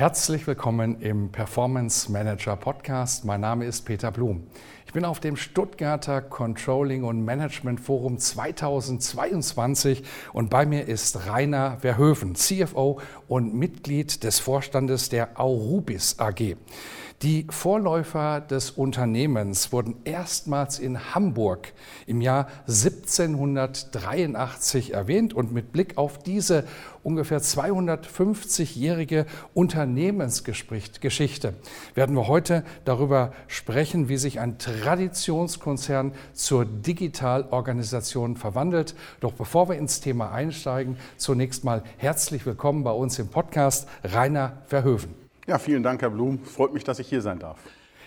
Herzlich willkommen im Performance Manager Podcast. Mein Name ist Peter Blum. Ich bin auf dem Stuttgarter Controlling und Management Forum 2022 und bei mir ist Rainer Verhöfen, CFO und Mitglied des Vorstandes der Aurubis AG. Die Vorläufer des Unternehmens wurden erstmals in Hamburg im Jahr 1783 erwähnt und mit Blick auf diese ungefähr 250-jährige Unternehmensgeschichte werden wir heute darüber sprechen, wie sich ein Traditionskonzern zur Digitalorganisation verwandelt. Doch bevor wir ins Thema einsteigen, zunächst mal herzlich willkommen bei uns im Podcast Rainer Verhöven. Ja, vielen Dank, Herr Blum. Freut mich, dass ich hier sein darf.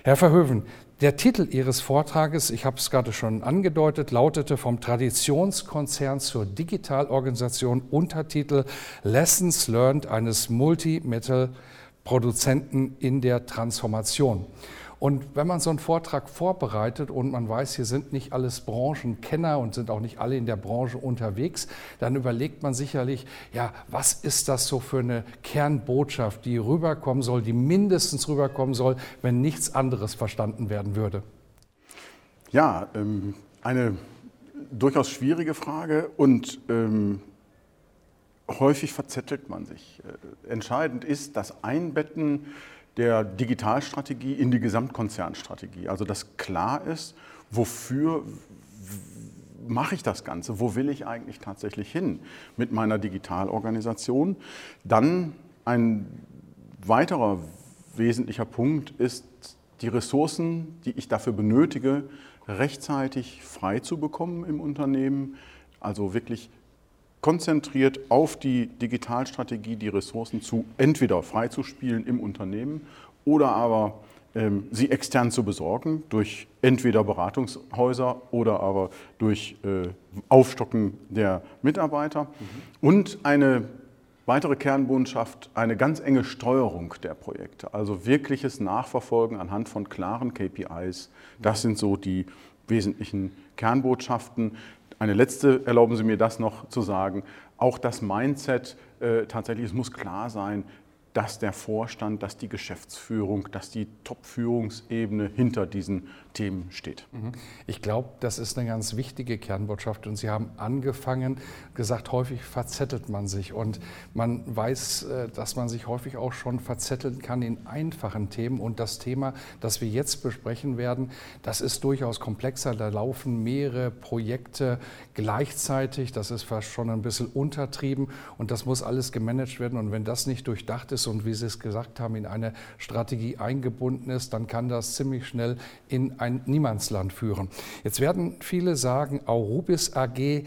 Herr Verhöven, der Titel Ihres Vortrages, ich habe es gerade schon angedeutet, lautete vom Traditionskonzern zur Digitalorganisation Untertitel Lessons Learned eines Multimetal-Produzenten in der Transformation. Und wenn man so einen Vortrag vorbereitet und man weiß, hier sind nicht alles Branchenkenner und sind auch nicht alle in der Branche unterwegs, dann überlegt man sicherlich, ja, was ist das so für eine Kernbotschaft, die rüberkommen soll, die mindestens rüberkommen soll, wenn nichts anderes verstanden werden würde? Ja, ähm, eine durchaus schwierige Frage und ähm, häufig verzettelt man sich. Äh, entscheidend ist das Einbetten der Digitalstrategie in die Gesamtkonzernstrategie. Also dass klar ist, wofür mache ich das Ganze, wo will ich eigentlich tatsächlich hin mit meiner Digitalorganisation. Dann ein weiterer wesentlicher Punkt ist, die Ressourcen, die ich dafür benötige, rechtzeitig frei zu bekommen im Unternehmen. Also wirklich konzentriert auf die Digitalstrategie die Ressourcen zu entweder freizuspielen im Unternehmen oder aber ähm, sie extern zu besorgen durch entweder Beratungshäuser oder aber durch äh, Aufstocken der Mitarbeiter. Mhm. Und eine weitere Kernbotschaft, eine ganz enge Steuerung der Projekte, also wirkliches Nachverfolgen anhand von klaren KPIs. Das sind so die wesentlichen Kernbotschaften. Eine letzte, erlauben Sie mir das noch zu sagen, auch das Mindset äh, tatsächlich, es muss klar sein, dass der Vorstand, dass die Geschäftsführung, dass die Top-Führungsebene hinter diesen Themen steht. Mhm. Ich glaube, das ist eine ganz wichtige Kernbotschaft. Und Sie haben angefangen, gesagt, häufig verzettelt man sich. Und man weiß, äh, dass man sich häufig auch schon verzetteln kann in einfachen Themen. Und das Thema, das wir jetzt besprechen werden, das ist durchaus komplexer. Da laufen mehrere Projekte gleichzeitig. Das ist fast schon ein bisschen untertrieben. Und das muss alles gemanagt werden. Und wenn das nicht durchdacht ist und wie Sie es gesagt haben, in eine Strategie eingebunden ist, dann kann das ziemlich schnell in ein Niemandsland führen. Jetzt werden viele sagen, Aurubis AG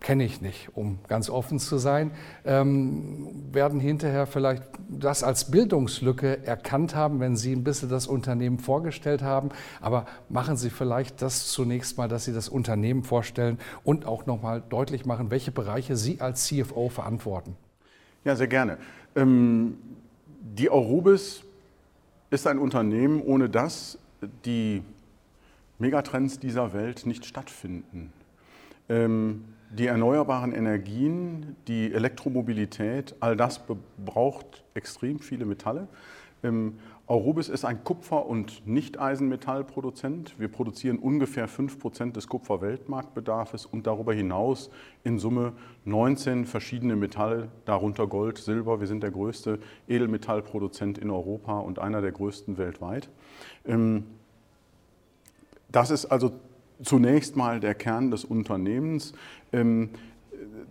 kenne ich nicht, um ganz offen zu sein, ähm, werden hinterher vielleicht das als Bildungslücke erkannt haben, wenn Sie ein bisschen das Unternehmen vorgestellt haben. Aber machen Sie vielleicht das zunächst mal, dass Sie das Unternehmen vorstellen und auch nochmal deutlich machen, welche Bereiche Sie als CFO verantworten. Ja, sehr gerne. Ähm, die Aurubis ist ein Unternehmen, ohne das die Megatrends dieser Welt nicht stattfinden. Ähm, die erneuerbaren Energien, die Elektromobilität, all das braucht extrem viele Metalle. Ähm, Aurubis ist ein Kupfer- und Nicht-Eisenmetallproduzent. Wir produzieren ungefähr 5% des Kupferweltmarktbedarfs und darüber hinaus in Summe 19 verschiedene Metalle, darunter Gold, Silber. Wir sind der größte Edelmetallproduzent in Europa und einer der größten weltweit. Ähm, das ist also zunächst mal der Kern des Unternehmens. Ähm,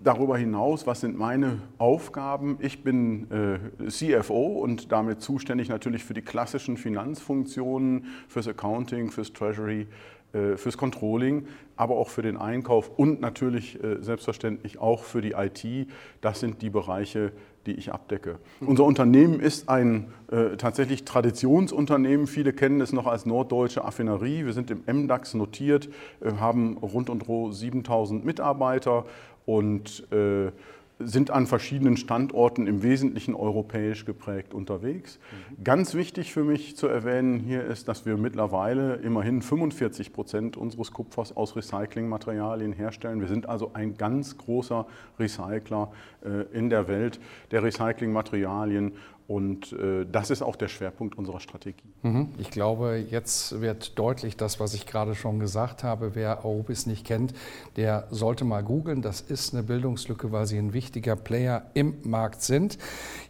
darüber hinaus, was sind meine Aufgaben? Ich bin äh, CFO und damit zuständig natürlich für die klassischen Finanzfunktionen, fürs Accounting, fürs Treasury, äh, fürs Controlling, aber auch für den Einkauf und natürlich äh, selbstverständlich auch für die IT. Das sind die Bereiche, die ich abdecke. Unser Unternehmen ist ein äh, tatsächlich Traditionsunternehmen. Viele kennen es noch als norddeutsche Affinerie. Wir sind im MDAX notiert, äh, haben rund und roh 7000 Mitarbeiter und äh, sind an verschiedenen Standorten im Wesentlichen europäisch geprägt unterwegs. Mhm. Ganz wichtig für mich zu erwähnen hier ist, dass wir mittlerweile immerhin 45 Prozent unseres Kupfers aus Recyclingmaterialien herstellen. Wir sind also ein ganz großer Recycler äh, in der Welt der Recyclingmaterialien und äh, das ist auch der Schwerpunkt unserer Strategie. Mhm. Ich glaube, jetzt wird deutlich das, was ich gerade schon gesagt habe. Wer Aurubis nicht kennt, der sollte mal googeln. Das ist eine Bildungslücke, weil Sie ein wichtiger Player im Markt sind.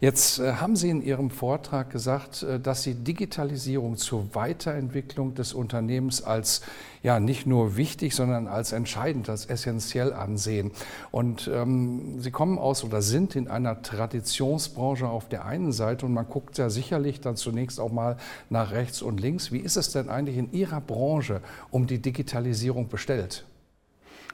Jetzt äh, haben Sie in Ihrem Vortrag gesagt, äh, dass Sie Digitalisierung zur Weiterentwicklung des Unternehmens als ja nicht nur wichtig, sondern als entscheidend, als essentiell ansehen. Und ähm, Sie kommen aus oder sind in einer Traditionsbranche auf der einen Seite und man guckt ja sicherlich dann zunächst auch mal nach rechts und links. Wie ist es denn eigentlich in Ihrer Branche um die Digitalisierung bestellt?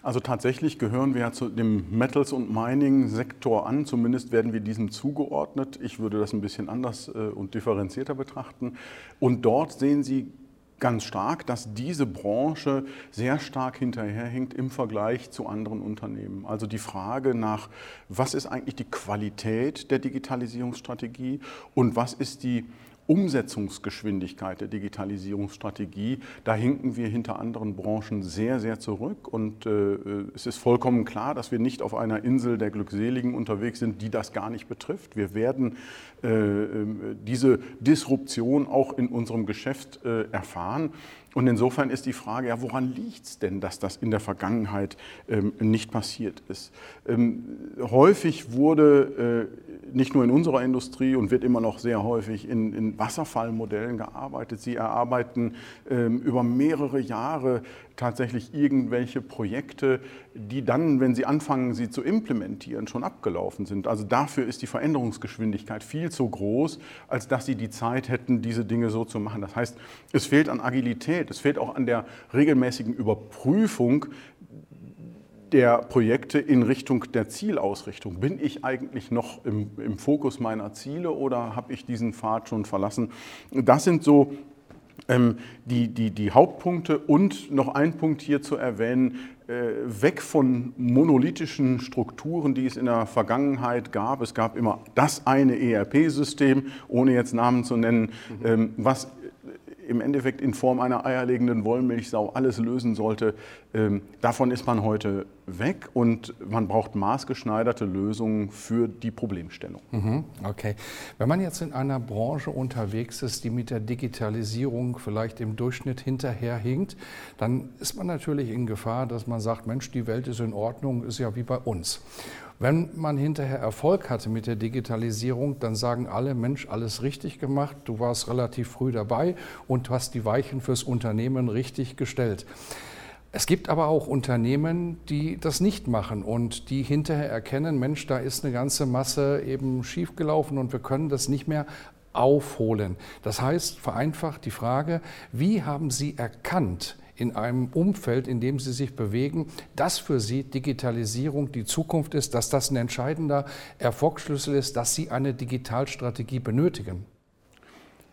Also tatsächlich gehören wir ja zu dem Metals- und Mining-Sektor an. Zumindest werden wir diesem zugeordnet. Ich würde das ein bisschen anders äh, und differenzierter betrachten. Und dort sehen Sie ganz stark, dass diese Branche sehr stark hinterherhinkt im Vergleich zu anderen Unternehmen. Also die Frage nach, was ist eigentlich die Qualität der Digitalisierungsstrategie und was ist die Umsetzungsgeschwindigkeit der Digitalisierungsstrategie, da hinken wir hinter anderen Branchen sehr, sehr zurück. Und äh, es ist vollkommen klar, dass wir nicht auf einer Insel der Glückseligen unterwegs sind, die das gar nicht betrifft. Wir werden äh, äh diese Disruption auch in unserem Geschäft äh, erfahren. Und insofern ist die Frage, ja, woran liegt es denn, dass das in der Vergangenheit ähm, nicht passiert ist? Ähm, häufig wurde äh, nicht nur in unserer Industrie und wird immer noch sehr häufig in, in Wasserfallmodellen gearbeitet. Sie erarbeiten ähm, über mehrere Jahre tatsächlich irgendwelche Projekte, die dann, wenn sie anfangen, sie zu implementieren, schon abgelaufen sind. Also dafür ist die Veränderungsgeschwindigkeit viel zu groß, als dass sie die Zeit hätten, diese Dinge so zu machen. Das heißt, es fehlt an Agilität, es fehlt auch an der regelmäßigen Überprüfung der Projekte in Richtung der Zielausrichtung. Bin ich eigentlich noch im, im Fokus meiner Ziele oder habe ich diesen Pfad schon verlassen? Das sind so die, die, die Hauptpunkte und noch ein Punkt hier zu erwähnen, äh, weg von monolithischen Strukturen, die es in der Vergangenheit gab. Es gab immer das eine ERP-System, ohne jetzt Namen zu nennen, mhm. ähm, was im Endeffekt in Form einer eierlegenden Wollmilchsau alles lösen sollte, ähm, davon ist man heute weg und man braucht maßgeschneiderte Lösungen für die Problemstellung. Mhm, okay. Wenn man jetzt in einer Branche unterwegs ist, die mit der Digitalisierung vielleicht im Durchschnitt hinterherhinkt, dann ist man natürlich in Gefahr, dass man sagt, Mensch, die Welt ist in Ordnung, ist ja wie bei uns. Wenn man hinterher Erfolg hatte mit der Digitalisierung, dann sagen alle, Mensch, alles richtig gemacht, du warst relativ früh dabei und hast die Weichen fürs Unternehmen richtig gestellt. Es gibt aber auch Unternehmen, die das nicht machen und die hinterher erkennen, Mensch, da ist eine ganze Masse eben schiefgelaufen und wir können das nicht mehr aufholen. Das heißt, vereinfacht die Frage, wie haben Sie erkannt, in einem Umfeld, in dem sie sich bewegen, dass für sie Digitalisierung die Zukunft ist, dass das ein entscheidender Erfolgsschlüssel ist, dass sie eine Digitalstrategie benötigen?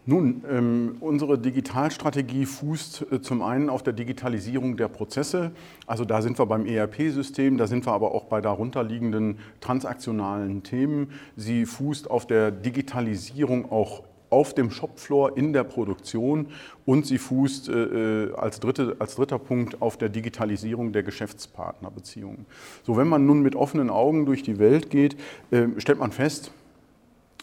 Nun, ähm, unsere Digitalstrategie fußt äh, zum einen auf der Digitalisierung der Prozesse. Also da sind wir beim ERP-System, da sind wir aber auch bei darunterliegenden transaktionalen Themen. Sie fußt auf der Digitalisierung auch auf dem Shopfloor in der Produktion und sie fußt äh, äh, als, dritte, als dritter Punkt auf der Digitalisierung der Geschäftspartnerbeziehungen. So, wenn man nun mit offenen Augen durch die Welt geht, äh, stellt man fest,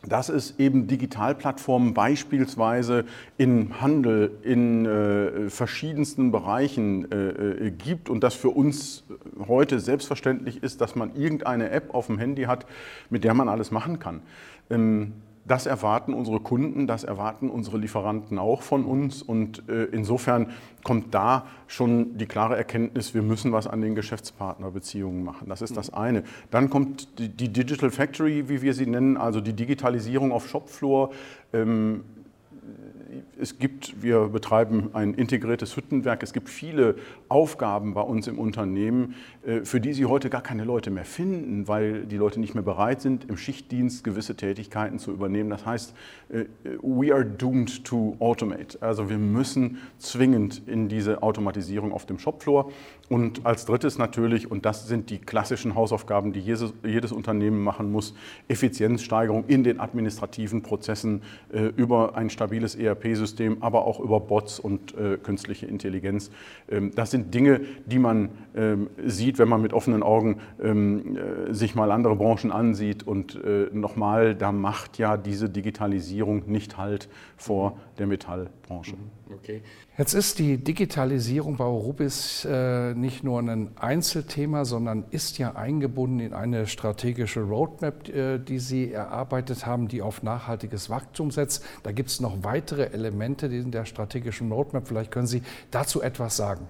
dass es eben Digitalplattformen beispielsweise im Handel in äh, verschiedensten Bereichen äh, äh gibt und dass für uns heute selbstverständlich ist, dass man irgendeine App auf dem Handy hat, mit der man alles machen kann. Ähm, das erwarten unsere Kunden, das erwarten unsere Lieferanten auch von uns. Und äh, insofern kommt da schon die klare Erkenntnis, wir müssen was an den Geschäftspartnerbeziehungen machen. Das ist das eine. Dann kommt die, die Digital Factory, wie wir sie nennen, also die Digitalisierung auf Shopfloor. Es gibt, wir betreiben ein integriertes Hüttenwerk, es gibt viele Aufgaben bei uns im Unternehmen, äh, für die Sie heute gar keine Leute mehr finden, weil die Leute nicht mehr bereit sind, im Schichtdienst gewisse Tätigkeiten zu übernehmen. Das heißt, äh, we are doomed to automate. Also wir müssen zwingend in diese Automatisierung auf dem Shopfloor. Und als drittes natürlich, und das sind die klassischen Hausaufgaben, die jedes, jedes Unternehmen machen muss, Effizienzsteigerung in den administrativen Prozessen äh, über ein stabiles ERP-System, aber auch über Bots und äh, künstliche Intelligenz. Ähm, das sind Dinge, die man ähm, sieht, wenn man mit offenen Augen ähm, äh, sich mal andere Branchen ansieht. Und äh, nochmal, da macht ja diese Digitalisierung nicht Halt vor der Metallbranche. Mhm. Okay. Jetzt ist die Digitalisierung bei Eurobis äh, nicht nur ein Einzelthema, sondern ist ja eingebunden in eine strategische Roadmap, äh, die Sie erarbeitet haben, die auf nachhaltiges Wachstum setzt. Da gibt es noch weitere Elemente in der strategischen Roadmap. Vielleicht können Sie dazu etwas sagen.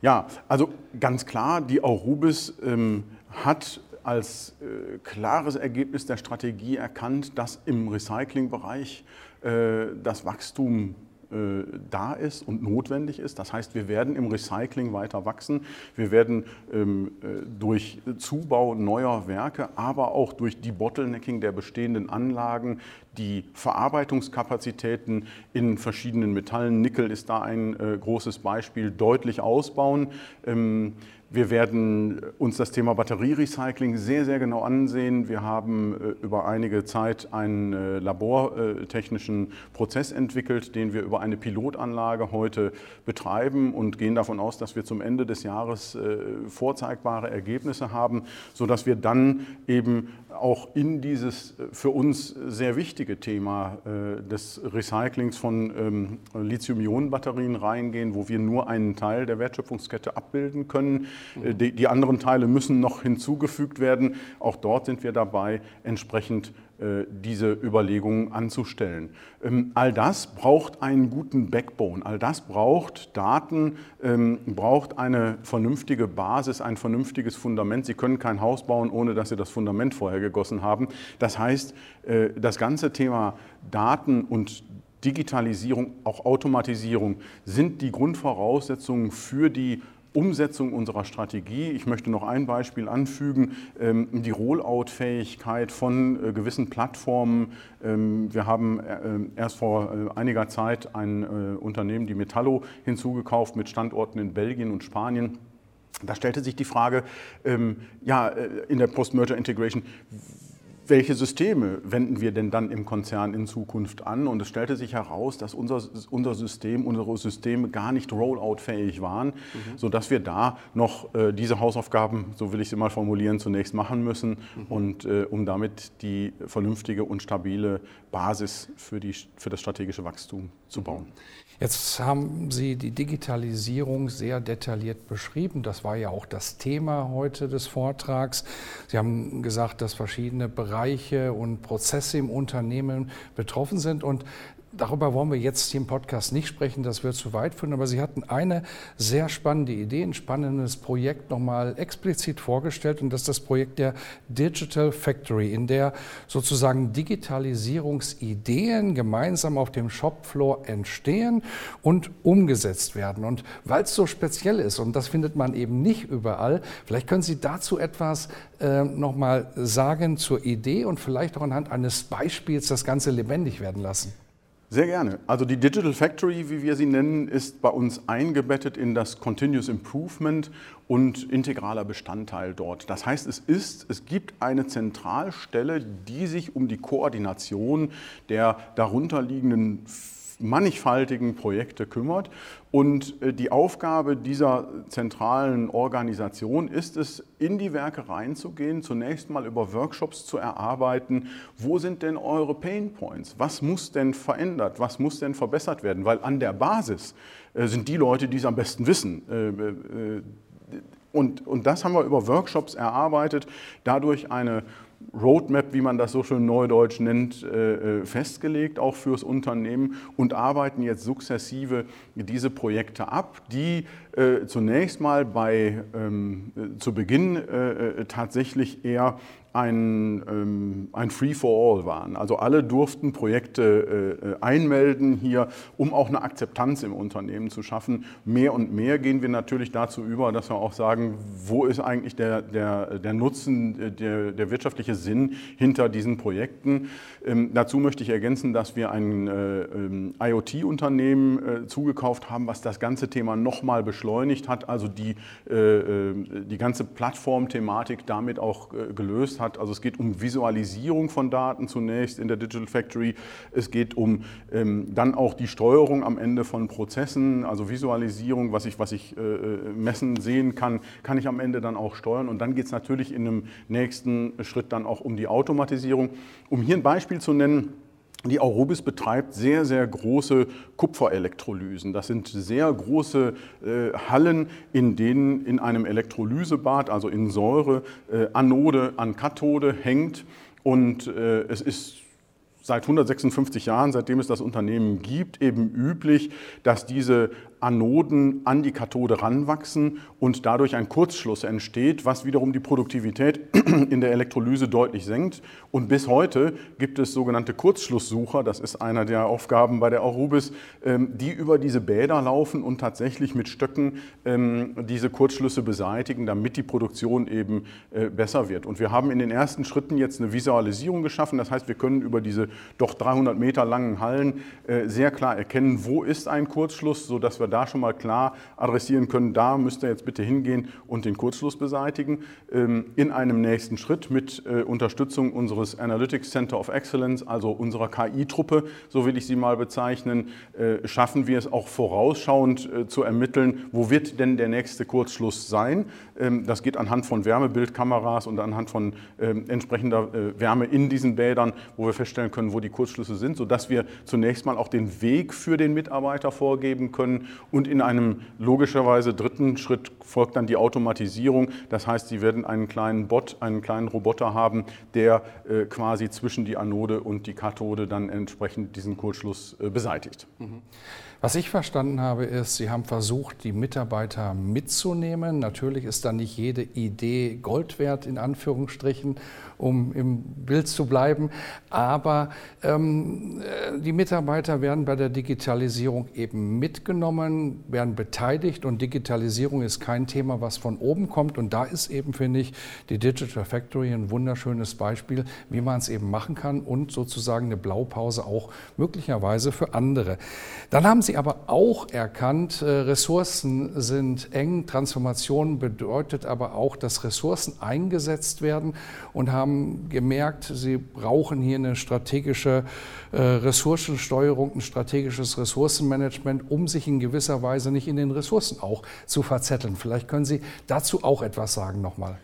Ja, also ganz klar, die Aurubis ähm, hat als äh, klares Ergebnis der Strategie erkannt, dass im Recyclingbereich äh, das Wachstum da ist und notwendig ist. Das heißt, wir werden im Recycling weiter wachsen. Wir werden ähm, äh, durch Zubau neuer Werke, aber auch durch die Bottlenecking der bestehenden Anlagen die Verarbeitungskapazitäten in verschiedenen Metallen, Nickel ist da ein äh, großes Beispiel, deutlich ausbauen. Ähm, wir werden uns das Thema Batterierecycling sehr, sehr genau ansehen. Wir haben äh, über einige Zeit einen äh, labortechnischen Prozess entwickelt, den wir über eine Pilotanlage heute betreiben und gehen davon aus, dass wir zum Ende des Jahres äh, vorzeigbare Ergebnisse haben, sodass wir dann eben auch in dieses für uns sehr wichtige Thema des Recyclings von ähm, Lithium-Ionen-Batterien reingehen, wo wir nur einen Teil der Wertschöpfungskette abbilden können. Äh, die, die, anderen Teile müssen noch hinzugefügt werden. Auch dort sind wir dabei, entsprechend äh, diese Überlegungen anzustellen. Ähm, all das braucht einen guten Backbone, all das braucht Daten, ähm, braucht eine vernünftige Basis, ein vernünftiges Fundament. Sie können kein Haus bauen, ohne dass Sie das Fundament vorher gegossen haben. Das heißt, äh, das ganze Thema Daten und Digitalisierung, auch Automatisierung sind die Grundvoraussetzungen für die Umsetzung unserer Strategie. Ich möchte noch ein Beispiel anfügen, ähm, die Rollout-Fähigkeit von äh, gewissen Plattformen. Ähm, wir haben äh, erst vor äh, einiger Zeit ein Unternehmen, die Metallo, hinzugekauft mit Standorten in Belgien und Spanien. Da stellte sich die Frage, ähm, ja, in der Post-Merger Integration, welche Systeme wenden wir denn dann im Konzern in Zukunft an? Und es stellte sich heraus, dass unser, unser System, unsere Systeme gar nicht rollout-fähig waren, mhm. sodass wir da noch äh, diese Hausaufgaben, so will ich sie mal formulieren, zunächst machen müssen, mhm. und äh, um damit die vernünftige und stabile Basis für, die, für das strategische Wachstum zu bauen. Jetzt haben Sie die Digitalisierung sehr detailliert beschrieben. Das war ja auch das Thema heute des Vortrags. Sie haben gesagt, dass verschiedene Bereiche und Prozesse im Unternehmen betroffen sind. Und Darüber wollen wir jetzt hier im Podcast nicht sprechen, das wird zu weit führen, aber Sie hatten eine sehr spannende Idee, ein spannendes Projekt nochmal explizit vorgestellt und das ist das Projekt der Digital Factory, in der sozusagen Digitalisierungsideen gemeinsam auf dem Shopfloor entstehen und umgesetzt werden. Und weil es so speziell ist und das findet man eben nicht überall, vielleicht können Sie dazu etwas äh, nochmal sagen zur Idee und vielleicht auch anhand eines Beispiels das Ganze lebendig werden lassen. Sehr gerne. Also die Digital Factory, wie wir sie nennen, ist bei uns eingebettet in das Continuous Improvement und integraler Bestandteil dort. Das heißt, es ist, es gibt eine Zentralstelle, die sich um die Koordination der darunterliegenden mannigfaltigen Projekte kümmert. Und äh, die Aufgabe dieser zentralen Organisation ist es, in die Werke reinzugehen, zunächst mal über Workshops zu erarbeiten, wo sind denn eure Pain Points? Was muss denn verändert? Was muss denn verbessert werden? Weil an der Basis äh, sind die Leute, die es am besten wissen. Äh, und, und das haben wir über Workshops erarbeitet, dadurch eine Roadmap, wie man das so schön neudeutsch nennt, äh, äh, festgelegt, auch fürs Unternehmen und arbeiten jetzt sukzessive diese Projekte ab, die äh, zunächst mal bei, ähm, zu Beginn tatsächlich eher ein, ähm, ein Free-for-all waren. Also alle durften Projekte äh, einmelden hier, um auch eine Akzeptanz im Unternehmen zu schaffen. Mehr und mehr gehen wir natürlich dazu über, dass wir auch sagen, wo ist eigentlich der, der, der Nutzen, der, der wirtschaftliche Sinn hinter diesen Projekten. Ähm, dazu möchte ich ergänzen, dass wir ein äh, ähm, IoT-Unternehmen äh, zugekauft haben, was das ganze Thema nochmal beschleunigt hat, also die, äh, äh, die ganze Plattformthematik damit auch äh, gelöst hat hat. Also es geht um Visualisierung von Daten zunächst in der Digital Factory. Es geht um ähm, dann auch die Steuerung am Ende von Prozessen, also Visualisierung, was ich, was ich äh, äh messen, sehen kann, kann ich am Ende dann auch steuern. Und dann geht es natürlich in einem nächsten Schritt dann auch um die Automatisierung. Um hier ein Beispiel zu nennen, die Aurubis betreibt sehr, sehr große Kupferelektrolysen. Das sind sehr große äh, Hallen, in denen in einem Elektrolysebad, also in Säure, äh, Anode an Kathode hängt. Und äh, es ist seit 156 Jahren, seitdem es das Unternehmen gibt, eben üblich, dass diese Anoden an die Kathode ranwachsen und dadurch ein Kurzschluss entsteht, was wiederum die Produktivität in der Elektrolyse deutlich senkt. Und bis heute gibt es sogenannte Kurzschlusssucher, das ist einer der Aufgaben bei der Aurubis, ähm, die über diese Bäder laufen und tatsächlich mit Stöcken ähm, diese Kurzschlüsse beseitigen, damit die Produktion eben äh, besser wird. Und wir haben in den ersten Schritten jetzt eine Visualisierung geschaffen, das heißt, wir können über diese doch 300 Meter langen Hallen äh, sehr klar erkennen, wo ist ein Kurzschluss, sodass wir da schon mal klar adressieren können, da müsst ihr jetzt bitte hingehen und den Kurzschluss beseitigen. Ähm, in einem nächsten Schritt mit äh, Unterstützung unseres Analytics Center of Excellence, also unserer KI-Truppe, so will ich sie mal bezeichnen, äh, schaffen wir es auch vorausschauend äh, zu ermitteln, wo wird denn der nächste Kurzschluss sein. Ähm, das geht anhand von Wärmebildkameras und anhand von ähm, entsprechender Wärme in diesen Bädern, wo wir feststellen können, wo die Kurzschlüsse sind, sodass wir zunächst mal auch den Weg für den Mitarbeiter vorgeben können und in einem logischerweise dritten Schritt folgt dann die Automatisierung. Das heißt, Sie werden einen kleinen Bot, einen kleinen Roboter haben, der äh, quasi zwischen die Anode und die Kathode dann entsprechend diesen Kurzschluss äh, beseitigt. Mhm. Was ich verstanden habe, ist, Sie haben versucht, die Mitarbeiter mitzunehmen. Natürlich ist da nicht jede Idee Gold wert, in Anführungsstrichen, um im Bild zu bleiben. Aber ähm, äh, die Mitarbeiter werden bei der Digitalisierung eben mitgenommen, werden beteiligt und Digitalisierung ist kein Thema, was von oben kommt. Und da ist eben, finde ich, die Digital Factory ein wunderschönes Beispiel, wie man es eben machen kann und sozusagen eine Blaupause auch möglicherweise für andere. Dann haben Sie aber auch erkannt, äh, Ressourcen sind eng, Transformation bedeutet aber auch, dass Ressourcen eingesetzt werden und haben gemerkt, Sie brauchen hier eine strategische äh, Ressourcensteuerung, ein strategisches Ressourcenmanagement, um sich in gewisser Weise nicht in den Ressourcen auch zu verzetteln. Vielleicht können Sie dazu auch etwas sagen nochmal.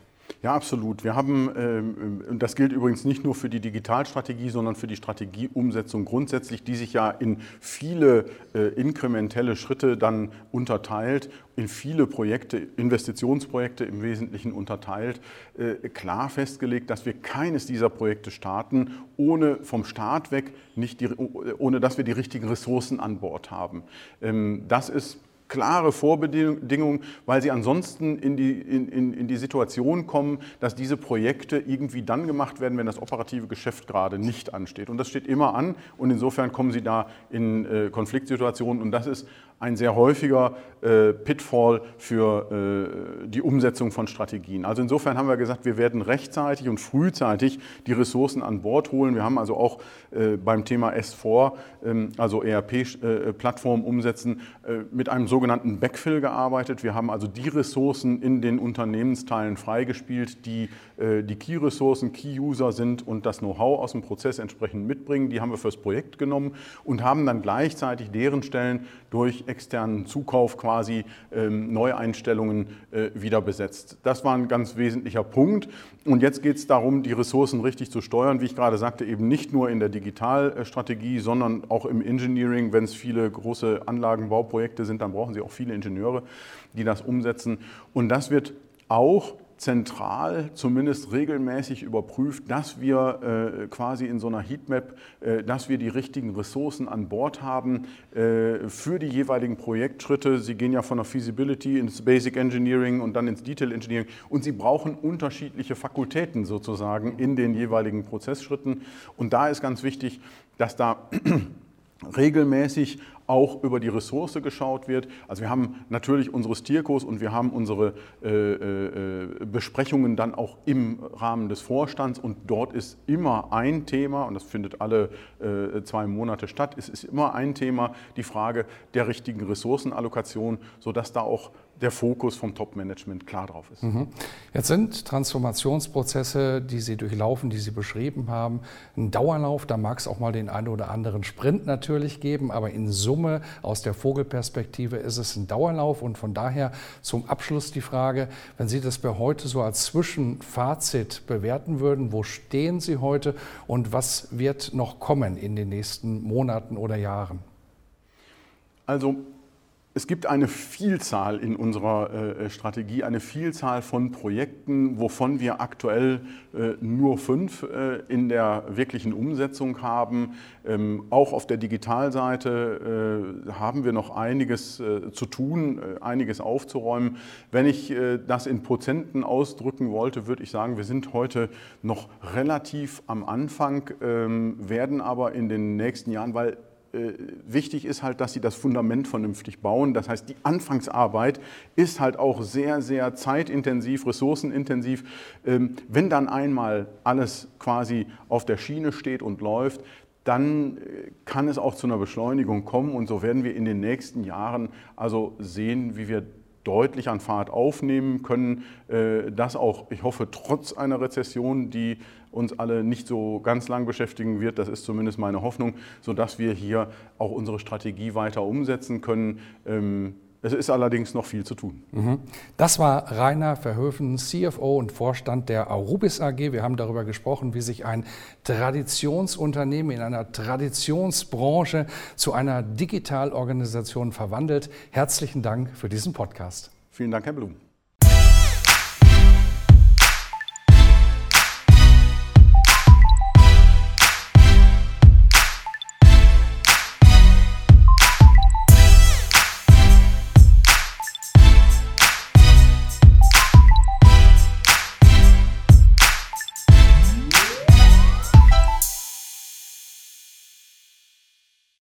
Ja, absolut. Wir haben, ähm, und das gilt übrigens nicht nur für die Digitalstrategie, sondern für die Strategieumsetzung grundsätzlich, die sich ja in viele äh, inkrementelle Schritte dann unterteilt, in viele Projekte, Investitionsprojekte im Wesentlichen unterteilt, äh, klar festgelegt, dass wir keines dieser Projekte starten, ohne vom Start weg, nicht die, ohne dass wir die richtigen Ressourcen an Bord haben. Ähm, das ist klare Vorbedingungen, weil sie ansonsten in die, in, in, in die Situation kommen, dass diese Projekte irgendwie dann gemacht werden, wenn das operative Geschäft gerade nicht ansteht. Und das steht immer an und insofern kommen sie da in äh, Konfliktsituationen und das ist ein sehr häufiger äh, Pitfall für äh, die Umsetzung von Strategien. Also insofern haben wir gesagt, wir werden rechtzeitig und frühzeitig die Ressourcen an Bord holen. Wir haben also auch äh, beim Thema S4, ähm, also ERP-Plattform umsetzen, mit einem sogenannten Backfill gearbeitet. Wir haben also die Ressourcen in den Unternehmensteilen freigespielt, die die Key-Ressourcen, Key-User sind und das Know-how aus dem Prozess entsprechend mitbringen. Die haben wir fürs Projekt genommen und haben dann gleichzeitig deren Stellen durch externen Zukauf quasi ähm, Neueinstellungen äh, wieder besetzt. Das war ein ganz wesentlicher Punkt. Und jetzt geht es darum, die Ressourcen richtig zu steuern, wie ich gerade sagte, eben nicht nur in der Digitalstrategie, sondern auch im Engineering. Wenn es viele große Anlagenbauprojekte sind, dann brauchen Sie auch viele Ingenieure, die das umsetzen. Und das wird auch zentral zumindest regelmäßig überprüft, dass wir äh, quasi in so einer Heatmap, äh, dass wir die richtigen Ressourcen an Bord haben äh, für die jeweiligen Projektschritte. Sie gehen ja von der Feasibility ins Basic Engineering und dann ins Detail Engineering und Sie brauchen unterschiedliche Fakultäten sozusagen in den jeweiligen Prozessschritten. Und da ist ganz wichtig, dass da regelmäßig auch über die Ressource geschaut wird. Also wir haben natürlich unsere Stierkurs und wir haben unsere äh, äh, Besprechungen dann auch im Rahmen des Vorstands und dort ist immer ein Thema, und das findet alle äh, zwei Monate statt, es ist immer ein Thema die Frage der richtigen Ressourcenallokation, sodass da auch der Fokus vom Top-Management klar drauf ist. Mhm. Jetzt sind Transformationsprozesse, die Sie durchlaufen, die Sie beschrieben haben, ein Dauerlauf. Da mag es auch mal den einen oder anderen Sprint natürlich geben, aber in Summe aus der Vogelperspektive ist es ein Dauerlauf. Und von daher zum Abschluss die Frage, wenn Sie das bei heute so als Zwischenfazit bewerten würden, wo stehen Sie heute und was wird noch kommen in den nächsten Monaten oder Jahren? Also es gibt eine Vielzahl in unserer äh, Strategie, eine Vielzahl von Projekten, wovon wir aktuell äh, nur fünf äh, in der wirklichen Umsetzung haben. Ähm, auch auf der Digitalseite äh, haben wir noch einiges äh, zu tun, äh, einiges aufzuräumen. Wenn ich das in Prozenten ausdrücken wollte, würde ich sagen, wir sind heute noch relativ am Anfang, ähm, werden aber in den nächsten Jahren, weil äh, wichtig ist halt, dass sie das Fundament vernünftig bauen. Das heißt, die Anfangsarbeit ist halt auch sehr, sehr zeitintensiv, ressourcenintensiv. Ähm, wenn dann einmal alles quasi auf der Schiene steht und läuft, dann äh, kann es auch zu einer Beschleunigung kommen und so werden wir in den nächsten Jahren also sehen, wie wir deutlich an Fahrt aufnehmen können. Äh, das auch, ich hoffe, trotz einer Rezession, die uns alle nicht so ganz lang beschäftigen wird. Das ist zumindest meine Hoffnung, sodass wir hier auch unsere Strategie weiter umsetzen können. Ähm, es ist allerdings noch viel zu tun. Mhm. Das war Rainer Verhöfen, CFO und Vorstand der Arubis AG. Wir haben darüber gesprochen, wie sich ein Traditionsunternehmen in einer Traditionsbranche zu einer Digitalorganisation verwandelt. Herzlichen Dank für diesen Podcast. Vielen Dank, Herr Blum.